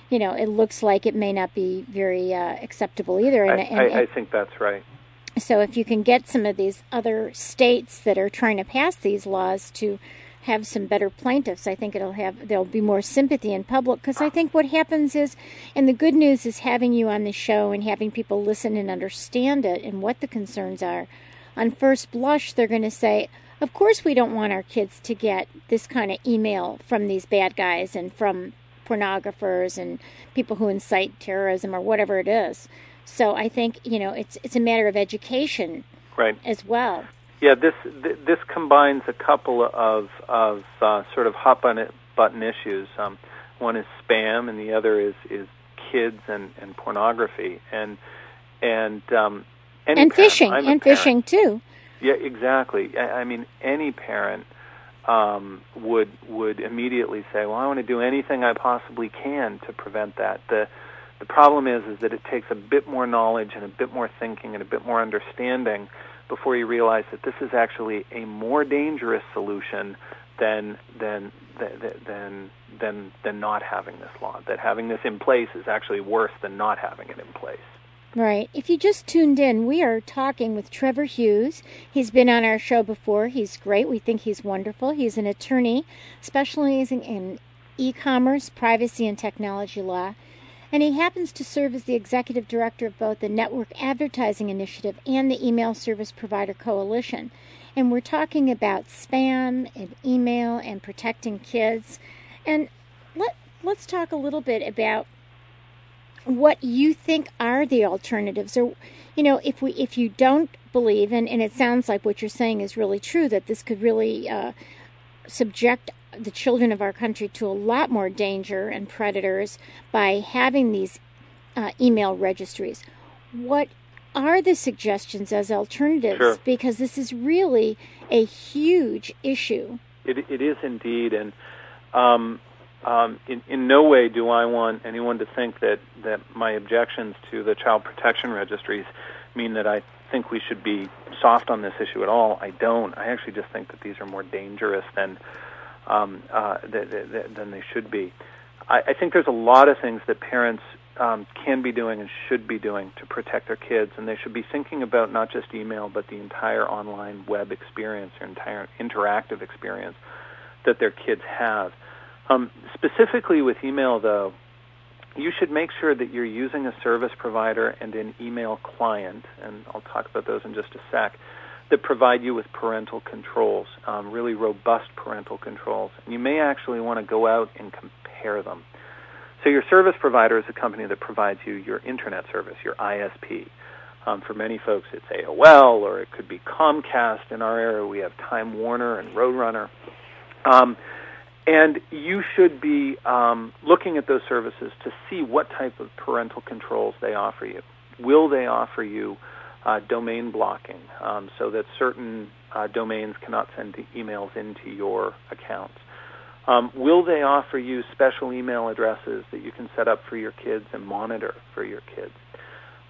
S3: you know, it looks like it may not be very uh, acceptable either.
S4: And, I, and, I, I think that's right.
S3: So if you can get some of these other states that are trying to pass these laws to have some better plaintiffs, I think it'll have there'll be more sympathy in public because I think what happens is and the good news is having you on the show and having people listen and understand it and what the concerns are. On first blush, they're going to say, "Of course we don't want our kids to get this kind of email from these bad guys and from pornographers and people who incite terrorism or whatever it is. So I think you know it's it's a matter of education,
S4: right,
S3: as well.
S4: Yeah, this th- this combines a couple of of uh, sort of hot button button issues. Um, one is spam, and the other is is kids and, and pornography, and and um,
S3: and
S4: parent,
S3: fishing
S4: I'm
S3: and fishing too.
S4: Yeah, exactly. I, I mean, any parent um, would would immediately say, "Well, I want to do anything I possibly can to prevent that." The the problem is is that it takes a bit more knowledge and a bit more thinking and a bit more understanding before you realize that this is actually a more dangerous solution than than than than than not having this law. That having this in place is actually worse than not having it in place.
S3: Right. If you just tuned in, we are talking with Trevor Hughes. He's been on our show before. He's great. We think he's wonderful. He's an attorney specializing in e commerce, privacy, and technology law. And he happens to serve as the executive director of both the Network Advertising Initiative and the Email Service Provider Coalition. And we're talking about spam and email and protecting kids. And let, let's talk a little bit about what you think are the alternatives or you know if we if you don't believe and, and it sounds like what you're saying is really true that this could really uh, subject the children of our country to a lot more danger and predators by having these uh, email registries what are the suggestions as alternatives
S4: sure.
S3: because this is really a huge issue
S4: it, it is indeed and um, um, in, in no way do I want anyone to think that, that my objections to the child protection registries mean that I think we should be soft on this issue at all. I don't. I actually just think that these are more dangerous than um, uh, th- th- th- than they should be. I, I think there's a lot of things that parents um, can be doing and should be doing to protect their kids, and they should be thinking about not just email, but the entire online web experience, their entire interactive experience that their kids have. Um, specifically with email, though, you should make sure that you're using a service provider and an email client, and I'll talk about those in just a sec, that provide you with parental controls, um, really robust parental controls. And you may actually want to go out and compare them. So your service provider is a company that provides you your internet service, your ISP. Um, for many folks, it's AOL or it could be Comcast. In our area, we have Time Warner and Roadrunner. Um, and you should be um, looking at those services to see what type of parental controls they offer you. Will they offer you uh, domain blocking um, so that certain uh, domains cannot send emails into your accounts? Um, will they offer you special email addresses that you can set up for your kids and monitor for your kids?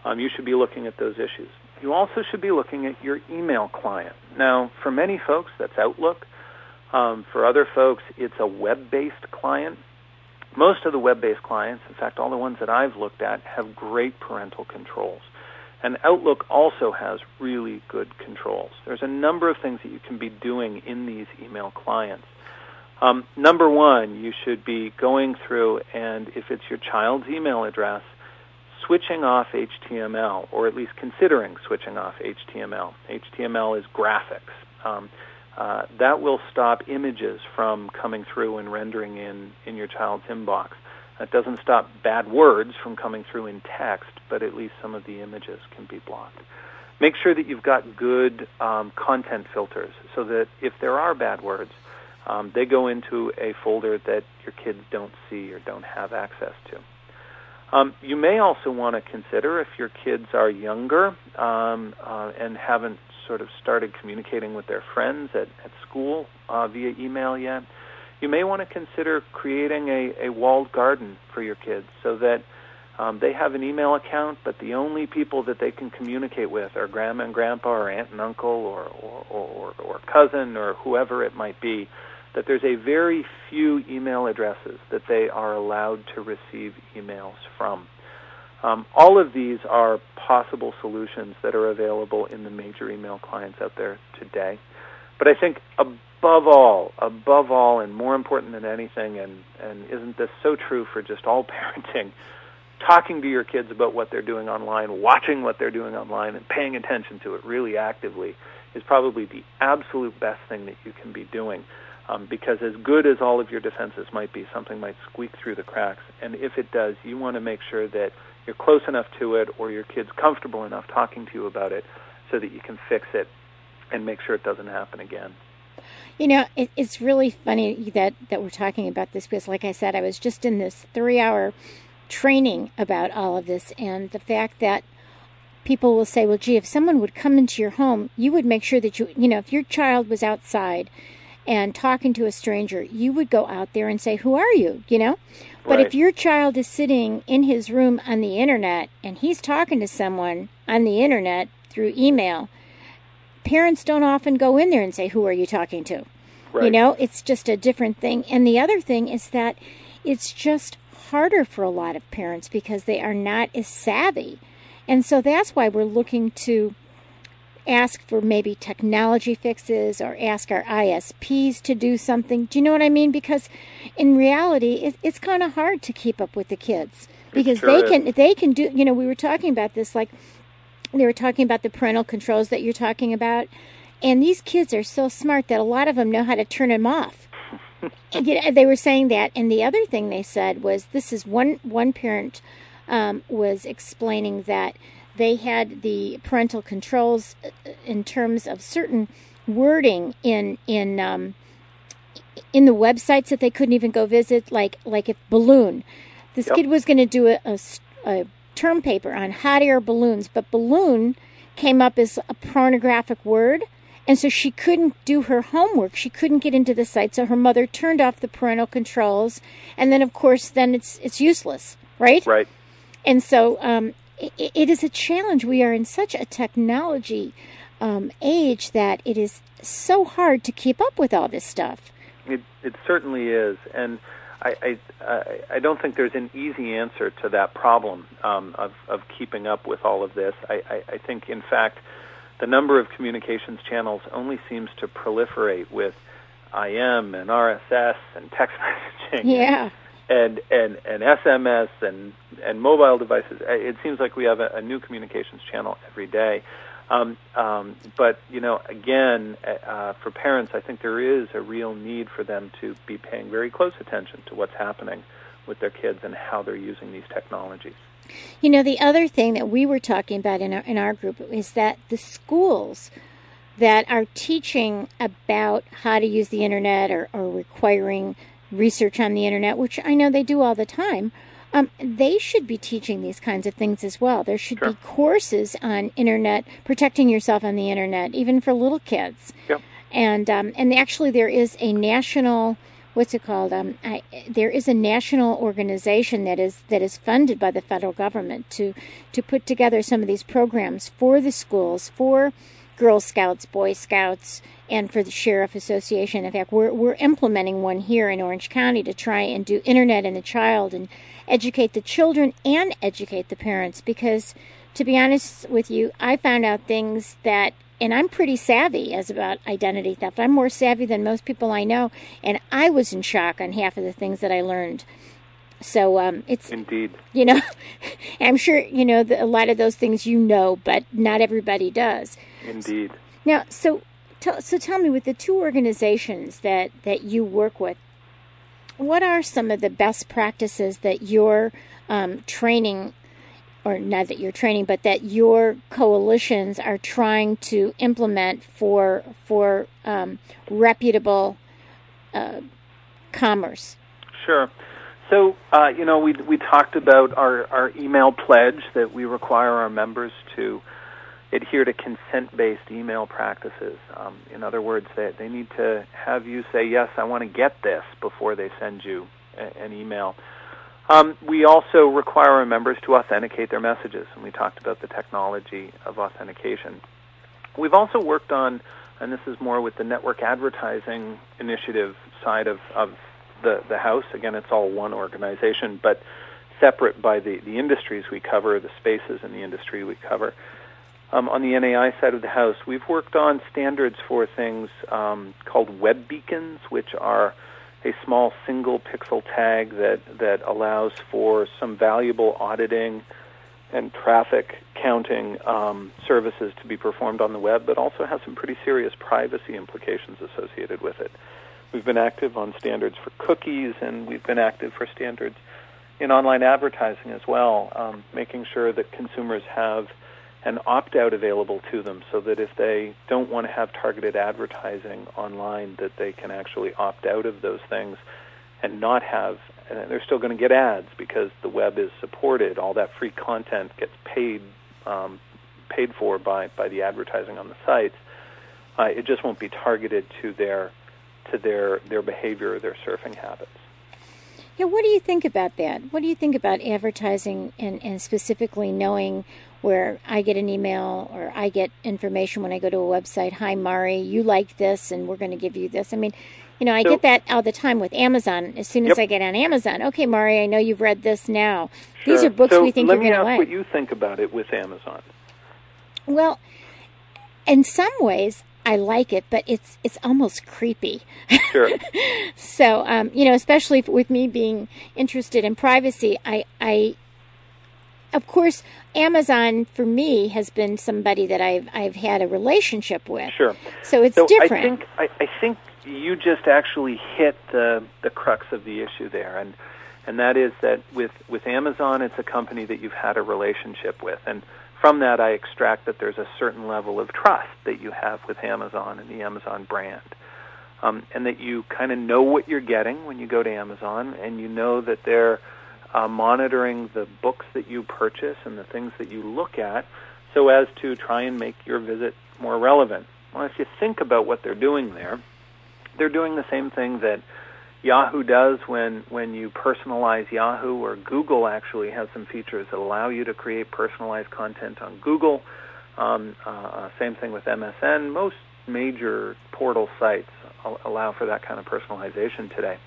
S4: Um, you should be looking at those issues. You also should be looking at your email client. Now, for many folks, that's Outlook. Um, for other folks, it's a web-based client. Most of the web-based clients, in fact, all the ones that I've looked at, have great parental controls. And Outlook also has really good controls. There's a number of things that you can be doing in these email clients. Um, number one, you should be going through and if it's your child's email address, switching off HTML, or at least considering switching off HTML. HTML is graphics. Um, uh, that will stop images from coming through and rendering in, in your child's inbox. That doesn't stop bad words from coming through in text, but at least some of the images can be blocked. Make sure that you've got good um, content filters so that if there are bad words, um, they go into a folder that your kids don't see or don't have access to. Um, you may also want to consider if your kids are younger um, uh, and haven't sort of started communicating with their friends at, at school uh, via email yet, you may want to consider creating a, a walled garden for your kids so that um, they have an email account, but the only people that they can communicate with are grandma and grandpa or aunt and uncle or, or, or, or cousin or whoever it might be. That there's a very few email addresses that they are allowed to receive emails from. Um, all of these are possible solutions that are available in the major email clients out there today. But I think above all, above all, and more important than anything, and, and isn't this so true for just all parenting, talking to your kids about what they're doing online, watching what they're doing online, and paying attention to it really actively is probably the absolute best thing that you can be doing. Um, because as good as all of your defenses might be, something might squeak through the cracks. And if it does, you want to make sure that you're close enough to it or your kid's comfortable enough talking to you about it so that you can fix it and make sure it doesn't happen again.
S3: You know, it, it's really funny that, that we're talking about this because, like I said, I was just in this three hour training about all of this and the fact that people will say, well, gee, if someone would come into your home, you would make sure that you, you know, if your child was outside and talking to a stranger, you would go out there and say, Who are you? You know? But
S4: right.
S3: if your child is sitting in his room on the internet and he's talking to someone on the internet through email, parents don't often go in there and say, Who are you talking to?
S4: Right.
S3: You know, it's just a different thing. And the other thing is that it's just harder for a lot of parents because they are not as savvy. And so that's why we're looking to ask for maybe technology fixes or ask our ISPs to do something. Do you know what I mean? Because in reality, it, it's kind of hard to keep up with the kids because
S4: sure
S3: they
S4: is.
S3: can they can do. You know, we were talking about this like they were talking about the parental controls that you're talking about, and these kids are so smart that a lot of them know how to turn them off. You know, they were saying that, and the other thing they said was this is one one parent um, was explaining that they had the parental controls uh, in terms of certain wording in in um, in the websites that they couldn't even go visit, like like if balloon. This
S4: Yep.
S3: kid was going to do a, a a term paper on hot air balloons, but balloon came up as a pornographic word. And so she couldn't do her homework. She couldn't get into the site. So her mother turned off the parental controls, and then of course, then it's it's useless, right?
S4: Right.
S3: And so um, it, it is a challenge. We are in such a technology um, age that it is so hard to keep up with all this stuff.
S4: It it certainly is, and I I I- don't think there's an easy answer to that problem um, of of keeping up with all of this. I, I I think in fact the number of communications channels only seems to proliferate with IM and RSS and text messaging.
S3: Yeah.
S4: and and and SMS and and mobile devices. It seems like we have a, a new communications channel every day. Um, um, but you know, again, uh, for parents, I think there is a real need for them to be paying very close attention to what's happening with their kids and how they're using these technologies.
S3: You know, the other thing that we were talking about in our in our group is that the schools that are teaching about how to use the internet or, or requiring research on the internet, which I know they do all the time, um, they should be teaching these kinds of things as well. There should
S4: Sure.
S3: be courses on internet, protecting yourself on the internet, even for little kids.
S4: Yep.
S3: And um, and actually, there is a national what's it called? Um, I, there is a national organization that is that is funded by the federal government to to put together some of these programs for the schools for Girl Scouts, Boy Scouts, and for the Sheriff Association. In fact, we're we're implementing one here in Orange County to try and do internet and the child and educate the children and educate the parents because to be honest with you, I found out things that and I'm pretty savvy as about identity theft. I'm more savvy than most people I know, and I was in shock on half of the things that I learned. So um, it's
S4: Indeed.
S3: you know, I'm sure you know the, a lot of those things you know, but not everybody does.
S4: Indeed.
S3: Now, so tell so tell me with the two organizations that that you work with, what are some of the best practices that you're um, training, or not that you're training, but that your coalitions are trying to implement for for um, reputable uh, commerce?
S4: Sure. So, uh, you know, we we talked about our, our email pledge that we require our members to adhere to consent-based email practices. Um, in other words, they, they need to have you say, yes, I want to get this before they send you a, an email. Um, we also require our members to authenticate their messages, and we talked about the technology of authentication. We've also worked on, and this is more with the network advertising initiative side of, of the, the house. Again, it's all one organization, but separate by the, the industries we cover, the spaces in the industry we cover. Um, on the NAI side of the house, we've worked on standards for things um, called web beacons, which are a small single pixel tag that, that allows for some valuable auditing and traffic counting um, services to be performed on the web, but also has some pretty serious privacy implications associated with it. We've been active on standards for cookies, and we've been active for standards in online advertising as well, um, making sure that consumers have an opt out available to them so that if they don't want to have targeted advertising online, that they can actually opt out of those things and not have. And they're still going to get ads because the web is supported. All that free content gets paid um, paid for by by the advertising on the sites. Uh, it just won't be targeted to their to their their behavior or their surfing habits.
S3: Yeah, what do you think about that? What do you think about advertising and, and specifically knowing where I get an email or I get information when I go to a website? Hi, Mari, you like this, and we're going to give you this. I mean, you know, I
S4: So-
S3: get that all the time with Amazon. As soon as
S4: Yep.
S3: I get on Amazon, okay, Mari, I know you've read this now. These are books
S4: so
S3: we think you're going to like.
S4: Let me ask what you think about it with Amazon.
S3: Well, in some ways, I like it, but it's it's almost creepy.
S4: Sure.
S3: So, um, you know, especially with me being interested in privacy, I, I, of course, Amazon for me has been somebody that I've I've had a relationship with.
S4: Sure.
S3: So it's
S4: so
S3: different.
S4: I think I, I think you just actually hit the the crux of the issue there, and and that is that with with Amazon, it's a company that you've had a relationship with, and from that I extract that there's a certain level of trust that you have with Amazon and the Amazon brand. Um, and that you kind of know what you're getting when you go to Amazon, and you know that they're uh, monitoring the books that you purchase and the things that you look at so as to try and make your visit more relevant. Well, if you think about what they're doing there, they're doing the same thing that Yahoo does when, when you personalize Yahoo, or Google actually has some features that allow you to create personalized content on Google. Um, uh, same thing with MSN. Most major portal sites allow for that kind of personalization today.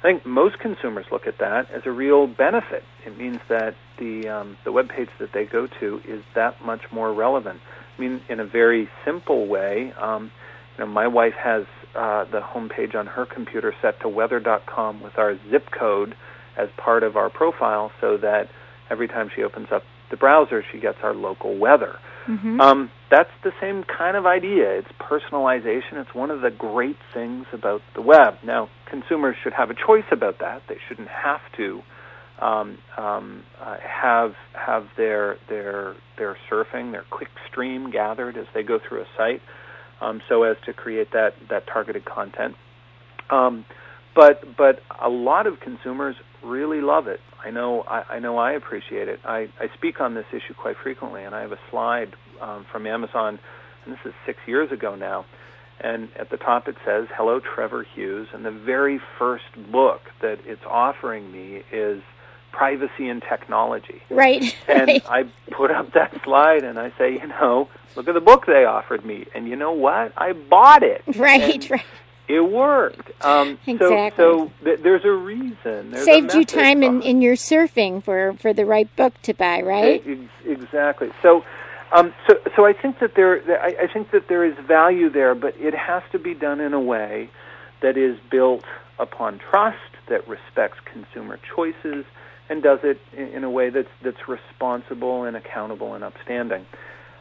S4: I think most consumers look at that as a real benefit. It means that the um, the web page that they go to is that much more relevant. I mean, in a very simple way, um, you know, my wife has uh, the homepage on her computer set to weather.com with our zip code as part of our profile, so that every time she opens up the browser, she gets our local weather. Um, that's the same kind of idea. It's personalization. It's one of the great things about the web. Now, consumers should have a choice about that. They shouldn't have to um, um, uh, have have their their their surfing, their quick stream gathered as they go through a site, um, so as to create that that targeted content. Um, but but a lot of consumers really love it. I know I, I know I appreciate it. I, I speak on this issue quite frequently, and I have a slide um, from Amazon, and this is six years ago now. And at the top it says, "Hello, Trevor Hughes." And the very first book that it's offering me is privacy and technology.
S3: Right.
S4: And
S3: right.
S4: I put up that slide and I say, you know, look at the book they offered me, and you know what? I bought it.
S3: Right. Right.
S4: It worked. Um,
S3: exactly.
S4: So, so th- there's a reason. There's
S3: Saved
S4: a
S3: you time in, in your surfing for, for the right book to buy, right?
S4: Ex- Exactly. So, um, so, so I think that there, I, I think that there is value there, but it has to be done in a way that is built upon trust, that respects consumer choices, and does it in, a way that's that's responsible and accountable and upstanding.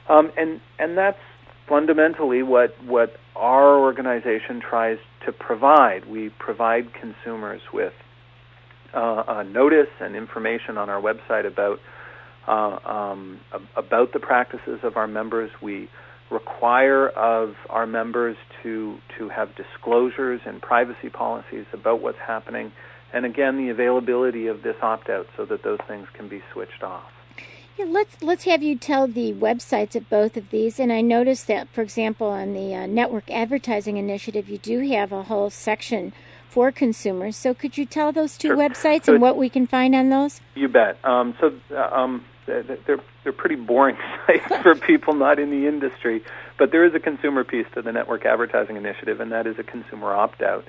S4: Um, and and that's fundamentally what what our organization tries to provide. We provide consumers with uh, notice and information on our website about uh, um, about the practices of our members. We require of our members to to have disclosures and privacy policies about what's happening, and again the availability of this opt out so that those things can be switched off.
S3: Yeah, let's let's have you tell the websites of both of these. And I noticed that, for example, on the uh, network advertising initiative, you do have a whole section for consumers. So could you tell those two
S4: Sure.
S3: websites
S4: So
S3: and what we can find on those?
S4: You bet. Um, so uh, um, they're they're they're pretty boring sites for people not in the industry, but there is a consumer piece to the network advertising initiative, and that is a consumer opt out.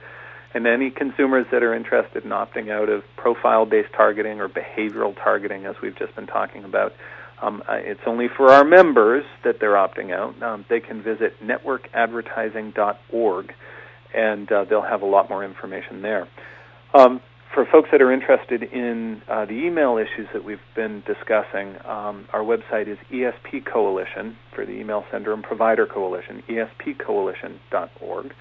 S4: And any consumers that are interested in opting out of profile based targeting or behavioral targeting, as we've just been talking about, um, uh, it's only for our members that they're opting out. Um, they can visit networkadvertising.org, and uh, they'll have a lot more information there. Um, for folks that are interested in uh, the email issues that we've been discussing, um, our website is ESP Coalition for the Email Sender and Provider Coalition, espcoalition.org.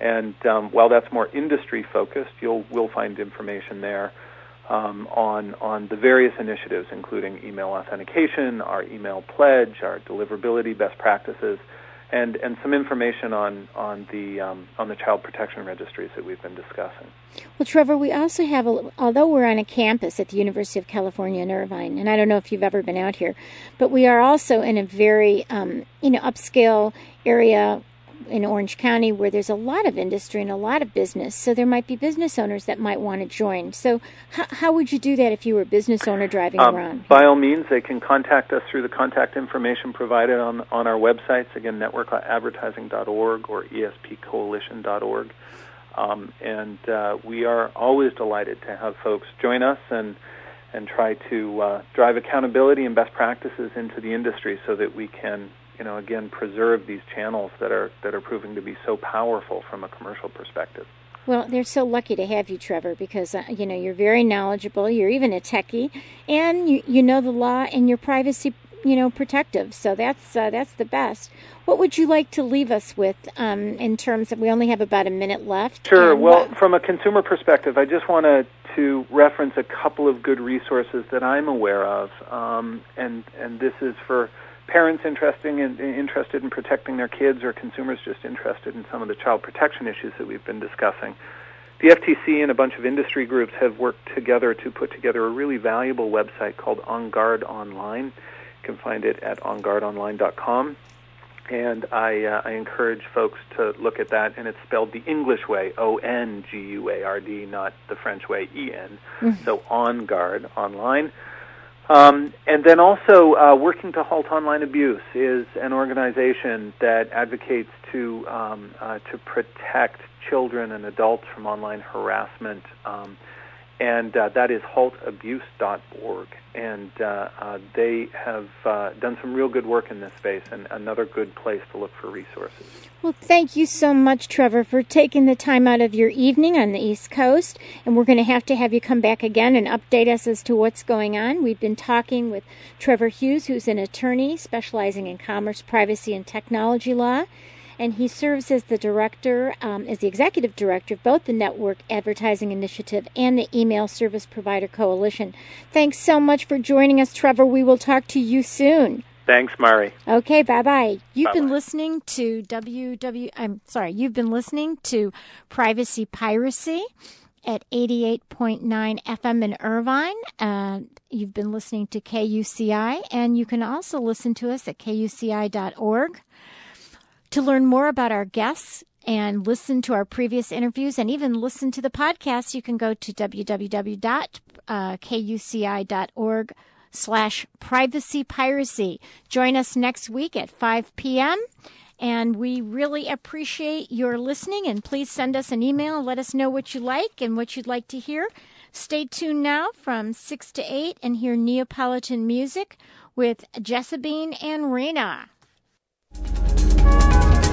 S4: And um, while that's more industry focused, you'll will find information there um, on on the various initiatives, including email authentication, our email pledge, our deliverability best practices, and and some information on on the um, on the child protection registries that we've been discussing.
S3: Well, Trevor, we also have, a, although we're on a campus at the University of California in Irvine, and I don't know if you've ever been out here, but we are also in a very, um, you know, upscale area in Orange County where there's a lot of industry and a lot of business. So there might be business owners that might want to join. So how, how would you do that if you were a business owner driving
S4: Um,
S3: around?
S4: By all means, they can contact us through the contact information provided on on our websites. Again, networkadvertising.org or espcoalition.org. Um, and uh, we are always delighted to have folks join us and and try to uh, drive accountability and best practices into the industry so that we can, you know, again preserve these channels that are that are proving to be so powerful from a commercial perspective.
S3: Well, they're so lucky to have you, Trevor, because uh, you know you're very knowledgeable. You're even a techie, and you you know the law, and you're privacy you know protective. So that's uh, that's the best. What would you like to leave us with um, in terms of? We only have about a minute left.
S4: Sure. Well,
S3: what-
S4: from a consumer perspective, I just want to to reference a couple of good resources that I'm aware of, um, and and this is for parents interesting in, interested in protecting their kids or consumers just interested in some of the child protection issues that we've been discussing. The FTC and a bunch of industry groups have worked together to put together a really valuable website called On Guard Online. You can find it at onguardonline.com and I, uh, I encourage folks to look at that. And it's spelled the English way, O N G U A R D, not the French way, E N. So On Guard online. Um, and then also, uh, Working to Halt Online Abuse is an organization that advocates to um, uh, to protect children and adults from online harassment. Um, and uh, that is haltabuse.org. And uh, uh, they have uh, done some real good work in this space, and another good place to look for resources.
S3: Well, thank you so much, Trevor, for taking the time out of your evening on the East Coast. And we're going to have to have you come back again and update us as to what's going on. We've been talking with Trevor Hughes, who's an attorney specializing in commerce, privacy, and technology law. And he serves as the director, um, as the executive director of both the Network Advertising Initiative and the Email Service Provider Coalition. Thanks so much for joining us, Trevor. We will talk to you soon.
S4: Thanks, Mari.
S3: Okay, bye bye. You've
S4: Bye-bye.
S3: been listening to WW. I'm sorry. You've been listening to Privacy Piracy at 88.9 FM in Irvine. Uh, you've been listening to KUCI, and you can also listen to us at kuci.org. To learn more about our guests and listen to our previous interviews and even listen to the podcast, you can go to www.kuci.org slash privacy piracy. Join us next week at 5 p.m. And we really appreciate your listening. And please send us an email and let us know what you like and what you'd like to hear. Stay tuned now from 6 to 8 and hear Neapolitan music with Jessabine and Rena.